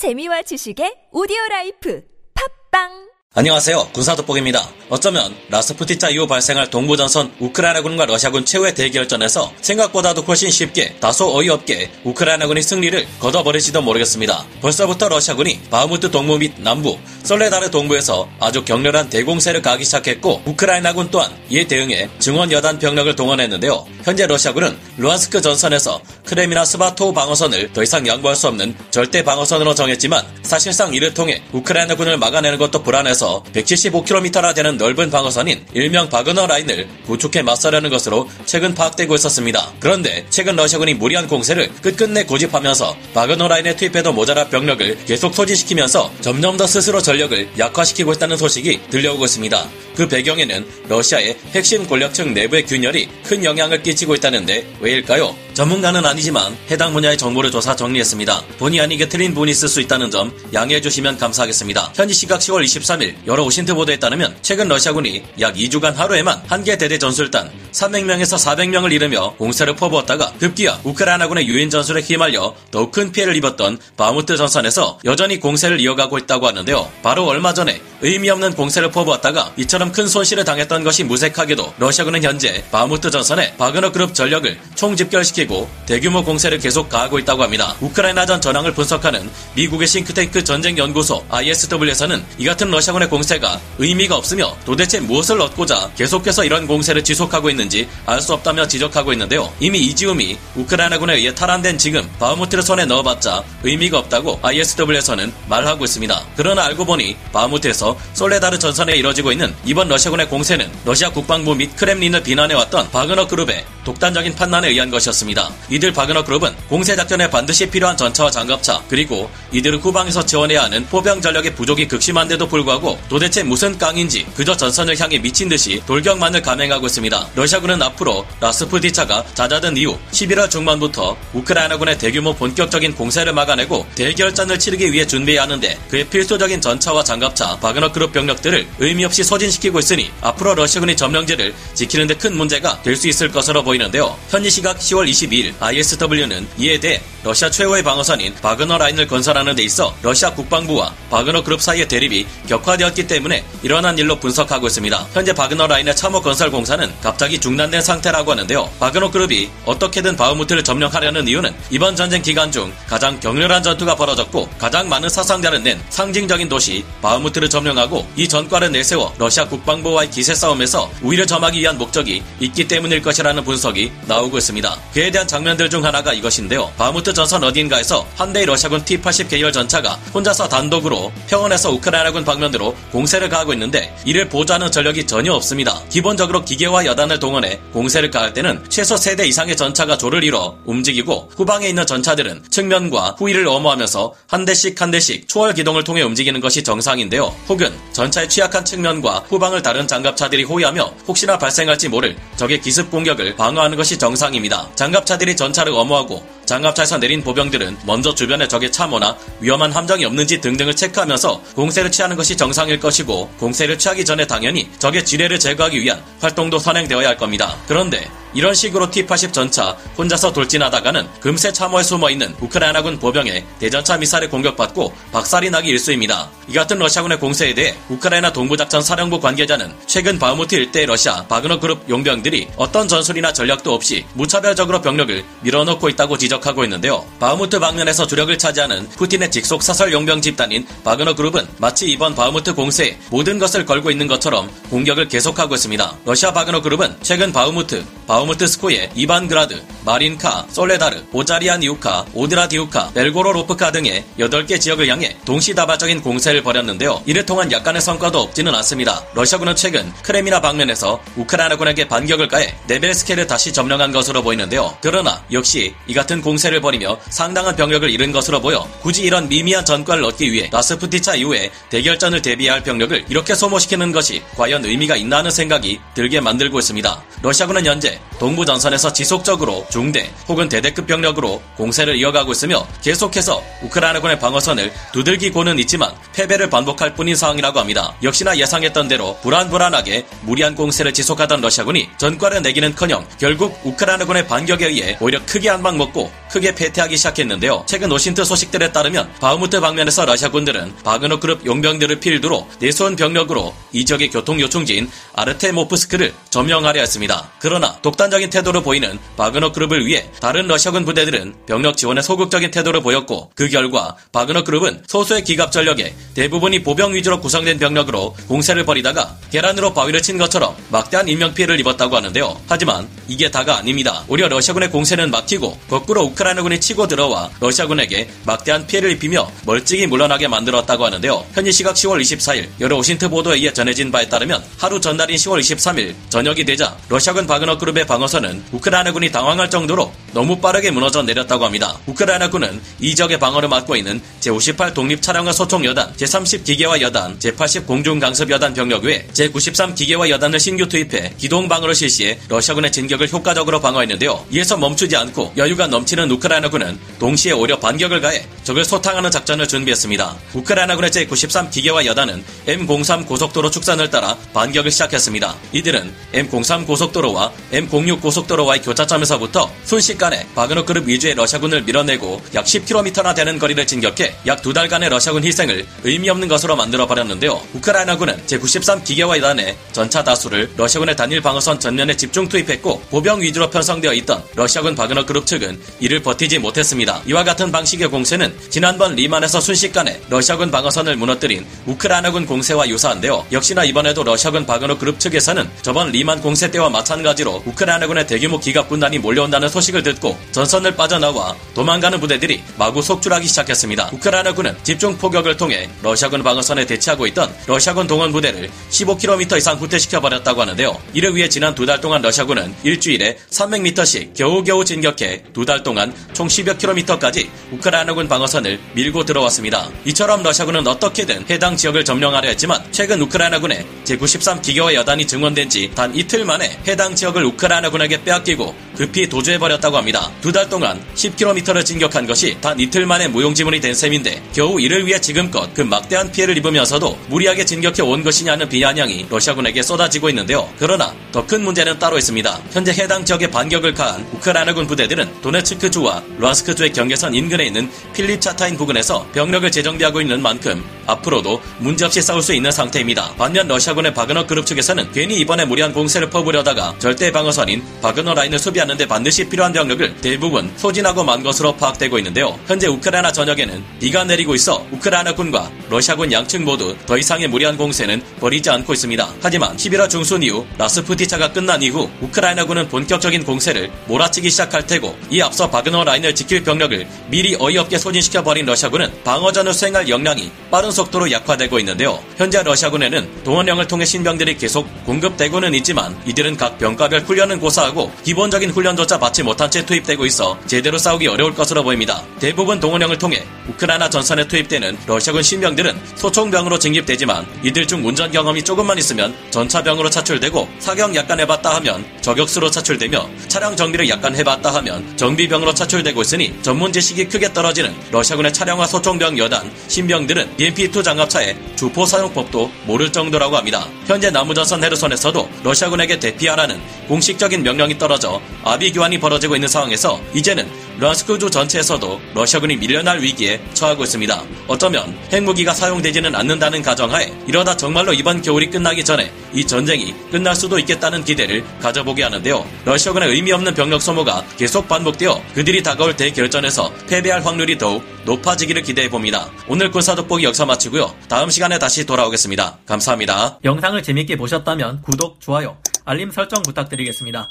재미와 지식의 오디오 라이프. 팟빵 안녕하세요. 군사돋보기입니다. 어쩌면 라스푸티차 이후 발생할 동부전선 우크라이나군과 러시아군 최후의 대결전에서 생각보다도 훨씬 쉽게 다소 어이없게 우크라이나군이 승리를 거둬버릴지도 모르겠습니다. 벌써부터 러시아군이 바흐무트 동부 및 남부, 솔레다르 동부에서 아주 격렬한 대공세를 가기 시작했고 우크라이나군 또한 이에 대응해 증원 여단 병력을 동원했는데요. 현재 러시아군은 루한스크 전선에서 크레미나 스바토우 방어선을 더 이상 양보할 수 없는 절대 방어선으로 정했지만 사실상 이를 통해 우크라이나군을 막아내는 것도 불안해서 해서 175km나 되는 넓은 방어선인 일명 바그너 라인을 구축해 맞서려는 것으로 최근 파악되고 있었습니다. 그런데 최근 러시아군이 무리한 공세를 끝끝내 고집하면서 바그너 라인에 투입해도 모자랄 병력을 계속 소진시키면서 점점 더 스스로 전력을 약화시키고 있다는 소식이 들려오고 있습니다. 그 배경에는 러시아의 핵심 권력층 내부의 균열이 큰 영향을 끼치고 있다는데 왜일까요? 전문가는 아니지만 해당 분야의 정보를 조사 정리했습니다. 본의 아니게 틀린 부분이 있을 수 있다는 점 양해해 주시면 감사하겠습니다. 현지 시각 10월 23일 여러 OSINT 보도에 따르면 최근 러시아군이 약 2주간 하루에만 한 개 대대 전술단 300명에서 400명을 잃으며 공세를 퍼부었다가 급기야 우크라이나군의 유인 전술에 휘말려 더욱 큰 피해를 입었던 바무트 전선에서 여전히 공세를 이어가고 있다고 하는데요. 바로 얼마 전에 의미 없는 공세를 퍼부었다가 이처럼 큰 손실을 당했던 것이 무색하게도 러시아군은 현재 바무트 전선에 바그너 그룹 전력을 총집결시키고 대규모 공세를 계속 가하고 있다고 합니다. 우크라이나 전 전황을 분석하는 미국의 싱크탱크 전쟁 연구소 ISW에서는 이 같은 러시아군의 공세가 의미가 없으며 도대체 무엇을 얻고자 계속해서 이런 공세를 지속하고 있는 지 알 수 없다며 지적하고 있는데요. 이미 이지움이 우크라이나군에 의해 탈환된 지금 바흐무트를 손에 넣어봤자 의미가 없다고 ISW에서는 말하고 있습니다. 그러나 알고 보니 바흐무트에서 솔레다르 전선에 이뤄지고 있는 이번 러시아군의 공세는 러시아 국방부 및 크렘린을 비난해왔던 바그너 그룹의 독단적인 판단에 의한 것이었습니다. 이들 바그너 그룹은 공세 작전에 반드시 필요한 전차와 장갑차 그리고 이들을 후방에서 지원해야 하는 포병 전력의 부족이 극심한데도 불구하고 도대체 무슨 깡인지 그저 전선을 향해 미친 듯이 돌격만을 감행하고 있습니다. 러시아군은 앞으로 라스푸티차가 잦아든 이후 11월 중반부터 우크라이나군의 대규모 본격적인 공세를 막아내고 대결전을 치르기 위해 준비해야 하는데 그에 필수적인 전차와 장갑차 바그너 그룹 병력들을 의미 없이 소진시키고 있으니 앞으로 러시아군이 점령지를 지키는데 큰 문제가 될 수 있을 것으로 보 이는데요. 현지 시각 10월 22일 ISW는 이에 대해 러시아 최고의 방어선인 바그너 라인을 건설하는 데 있어 러시아 국방부와 바그너 그룹 사이의 대립이 격화되었기 때문에 일어난 일로 분석하고 있습니다. 현재 바그너 라인의 참호 건설 공사는 갑자기 중단된 상태라고 하는데요. 바그너 그룹이 어떻게든 바흐무트를 점령하려는 이유는 이번 전쟁 기간 중 가장 격렬한 전투가 벌어졌고 가장 많은 사상자를 낸 상징적인 도시 바흐무트를 점령하고 이 전과를 내세워 러시아 국방부와의 기세 싸움에서 우위를 점하기 위한 목적이 있기 때문일 것이라는 분석 이 나오고 있습니다. 그에 대한 장면들 중 하나가 이것인데요. 바흐무트 전선 어딘가에서 한 대의 러시아군 T-80 계열 전차가 혼자서 단독으로 평원에서 우크라이나군 방면으로 공세를 가하고 있는데 이를 보조하는 전력이 전혀 없습니다. 기본적으로 기계와 여단을 동원해 공세를 가할 때는 최소 3대 이상의 전차가 조를 이뤄 움직이고 후방에 있는 전차들은 측면과 후위를 엄호하면서 한 대씩 한 대씩 초월 기동을 통해 움직이는 것이 정상인데요. 혹은 전차의 취약한 측면과 후방을 다른 장갑차들이 호위하며 혹시나 발생할지 모를 적의 기습 공격을 방어 하는 것이 정상입니다. 장갑차들이 전차를 엄호하고 장갑차에서 내린 보병들은 먼저 주변에 적의 참호나 위험한 함정이 없는지 등등을 체크하면서 공세를 취하는 것이 정상일 것이고 공세를 취하기 전에 당연히 적의 지뢰를 제거하기 위한 활동도 선행되어야 할 겁니다. 그런데 이런 식으로 T-80 전차 혼자서 돌진하다가는 금세 참호에 숨어있는 우크라이나군 보병의 대전차 미사일에 공격받고 박살이 나기 일쑤입니다. 이 같은 러시아군의 공세에 대해 우크라이나 동부작전 사령부 관계자는 최근 바흐무트 일대의 러시아 바그너 그룹 용병들이 어떤 전술이나 전략도 없이 무차별적으로 병력을 밀어넣고 있다고 지적 하고 있는데요. 바흐무트 방면에서 주력을 차지하는 푸틴의 직속 사설 용병 집단인 바그너 그룹은 마치 이번 바흐무트 공세에 모든 것을 걸고 있는 것처럼 공격을 계속하고 있습니다. 러시아 바그너 그룹은 최근 바흐무트, 바흐무트스코예, 이반그라드, 마린카, 솔레다르, 오자리아니우카, 오드라디우카, 벨고로로프카 등의 8개 지역을 향해 동시다발적인 공세를 벌였는데요. 이를 통한 약간의 성과도 없지는 않습니다. 러시아군은 최근 크레미나 방면에서 우크라이나군에게 반격을 가해 네벨스케를 다시 점령한 것으로 보이는데요. 그러나 역시 이 같은 공세를 벌이며 상당한 병력을 잃은 것으로 보여 굳이 이런 미미한 전과를 얻기 위해 라스푸티차 이후에 대결전을 대비해야 할 병력을 이렇게 소모시키는 것이 과연 의미가 있나 하는 생각이 들게 만들고 있습니다. 러시아군은 현재 동부 전선에서 지속적으로 중대 혹은 대대급 병력으로 공세를 이어가고 있으며 계속해서 우크라이나군의 방어선을 두들기고는 있지만 패배를 반복할 뿐인 상황이라고 합니다. 역시나 예상했던 대로 불안불안하게 무리한 공세를 지속하던 러시아군이 전과를 내기는커녕 결국 우크라이나군의 반격에 의해 오히려 크게 한 방 먹고 또 크게 패퇴하기 시작했는데요. 최근 OSINT 소식들에 따르면 바흐무트 방면에서 러시아군들은 바그너 그룹 용병들을 필두로 내수원 병력으로 이 지역의 교통 요충지인 아르테모프스크를 점령하려 했습니다. 그러나 독단적인 태도를 보이는 바그너 그룹을 위해 다른 러시아군 부대들은 병력 지원에 소극적인 태도를 보였고 그 결과 바그너 그룹은 소수의 기갑 전력에 대부분이 보병 위주로 구성된 병력으로 공세를 벌이다가 계란으로 바위를 친 것처럼 막대한 인명 피해를 입었다고 하는데요. 하지만 이게 다가 아닙니다. 오히려 러시아군의 공세는 막히고 거꾸로 우크라이나군이 치고 들어와 러시아군에게 막대한 피해를 입히며 멀찍이 물러나게 만들었다고 하는데요. 현지 시각 10월 24일 여러 오신트 보도에 의해 전해진 바에 따르면 하루 전날인 10월 23일 저녁이 되자 러시아군 바그너 그룹의 방어선은 우크라이나군이 당황할 정도로 너무 빠르게 무너져 내렸다고 합니다. 우크라이나군은 이 지역의 방어를 맡고 있는 제58 독립차량과 소총 여단, 제30 기계화 여단, 제80 공중 강습 여단 병력 외 제93 기계화 여단을 신규 투입해 기동 방어를 실시해 러시아군의 진격을 효과적으로 방어했는데요. 이에서 멈추지 않고 여유가 넘치는 우크라이나군은 동시에 오히려 반격을 가해 적을 소탕하는 작전을 준비했습니다. 우크라이나군의 제93 기계화 여단은 M03 고속도로 축선을 따라 반격을 시작했습니다. 이들은 M03 고속도로와 M06 고속도로와의 교차점에서부터 순식 간에 바그너 그룹 위주의 러시아군을 밀어내고 약 10km나 되는 거리를 진격해 약 두 달간의 러시아군 희생을 의미 없는 것으로 만들어 버렸는데요. 우크라이나군은 제93 기계화 여단의 전차 다수를 러시아군의 단일 방어선 전면에 집중 투입했고 보병 위주로 편성되어 있던 러시아군 바그너 그룹 측은 이를 버티지 못했습니다. 이와 같은 방식의 공세는 지난번 리만에서 순식간에 러시아군 방어선을 무너뜨린 우크라이나군 공세와 유사한데요. 역시나 이번에도 러시아군 바그너 그룹 측에서는 저번 리만 공세 때와 마찬가지로 우크라이나군의 대규모 기갑 군단이 몰려온다는 소식을 듣고 전선을 빠져나와 도망가는 부대들이 마구 속출하기 시작했습니다. 우크라이나군은 집중 포격을 통해 러시아군 방어선에 대치하고 있던 러시아군 동원 부대를 15km 이상 후퇴시켜 버렸다고 하는데요. 이를 위해 지난 두 달 동안 러시아군은 일주일에 300m씩 겨우겨우 진격해 두 달 동안 총 10여 킬로미터까지 우크라이나군 방어선을 밀고 들어왔습니다. 이처럼 러시아군은 어떻게든 해당 지역을 점령하려 했지만 최근 우크라이나군의 제93 기계화 여단이 증원된 지 단 이틀 만에 해당 지역을 우크라이나군에게 빼앗기고 급히 도주해버렸다고 합니다. 두 달 동안 10km를 진격한 것이 단 이틀 만에 무용지물이 된 셈인데 겨우 이를 위해 지금껏 그 막대한 피해를 입으면서도 무리하게 진격해 온 것이냐는 비아냥이 러시아군에게 쏟아지고 있는데요. 그러나 더 큰 문제는 따로 있습니다. 현재 해당 지역에 반격을 가한 우크라이나군 부대들은 도네츠크주와 루한스크주의 경계선 인근에 있는 필립차타인 부근에서 병력을 재정비하고 있는 만큼 앞으로도 문제없이 싸울 수 있는 상태입니다. 반면 러시아군의 바그너 그룹 측에서는 괜히 이번에 무리한 공세를 퍼부려다가 절대 방어선인 바그너 라인을 수비하는데 반드시 필요한 병 력을 대부분 소진하고 만 것으로 파악되고 있는데요. 현재 우크라이나 전역에는 비가 내리고 있어 우크라이나군과 러시아군 양측 모두 더 이상의 무리한 공세는 벌이지 않고 있습니다. 하지만 11월 중순 이후 라스푸티차가 끝난 이후 우크라이나군은 본격적인 공세를 몰아치기 시작할 테고 이 앞서 바그너 라인을 지킬 병력을 미리 어이없게 소진시켜 버린 러시아군은 방어전을 수행할 역량이 빠른 속도로 약화되고 있는데요. 현재 러시아군에는 동원령을 통해 신병들이 계속 공급되고는 있지만 이들은 각 병가별 훈련은 고사하고 기본적인 훈련조차 받지 못한 채 투입되고 있어 제대로 싸우기 어려울 것으로 보입니다. 대부분 동원령을 통해 우크라이나 전선에 투입되는 러시아군 신병들은 소총병으로 징집되지만 이들 중 운전 경험이 조금만 있으면 전차병으로 차출되고 사격 약간 해봤다 하면 저격수로 차출되며 차량 정비를 약간 해봤다 하면 정비병으로 차출되고 있으니 전문 지식이 크게 떨어지는 러시아군의 차량화 소총병 여단 신병들은 BMP-2 장갑차의 주포 사용법도 모를 정도라고 합니다. 현재 남부전선 헤르손에서도 러시아군에게 대피하라는 공식적인 명령이 떨어져 아비 교환이 벌어지고 있는 상황에서 이제는 루안스크주 전체에서도 러시아군이 밀려날 위기에 처하고 있습니다. 어쩌면 핵무기가 사용되지는 않는다는 가정하에 이러다 정말로 이번 겨울이 끝나기 전에 이 전쟁이 끝날 수도 있겠다는 기대를 가져보게 하는데요. 러시아군의 의미 없는 병력 소모가 계속 반복되어 그들이 다가올 대결전에서 패배할 확률이 더욱 높아지기를 기대해 봅니다. 오늘 군사 돋보기 역사 마치고요. 다음 시간에 다시 돌아오겠습니다. 감사합니다. 영상을 재밌게 보셨다면 구독, 좋아요, 알림 설정 부탁드리겠습니다.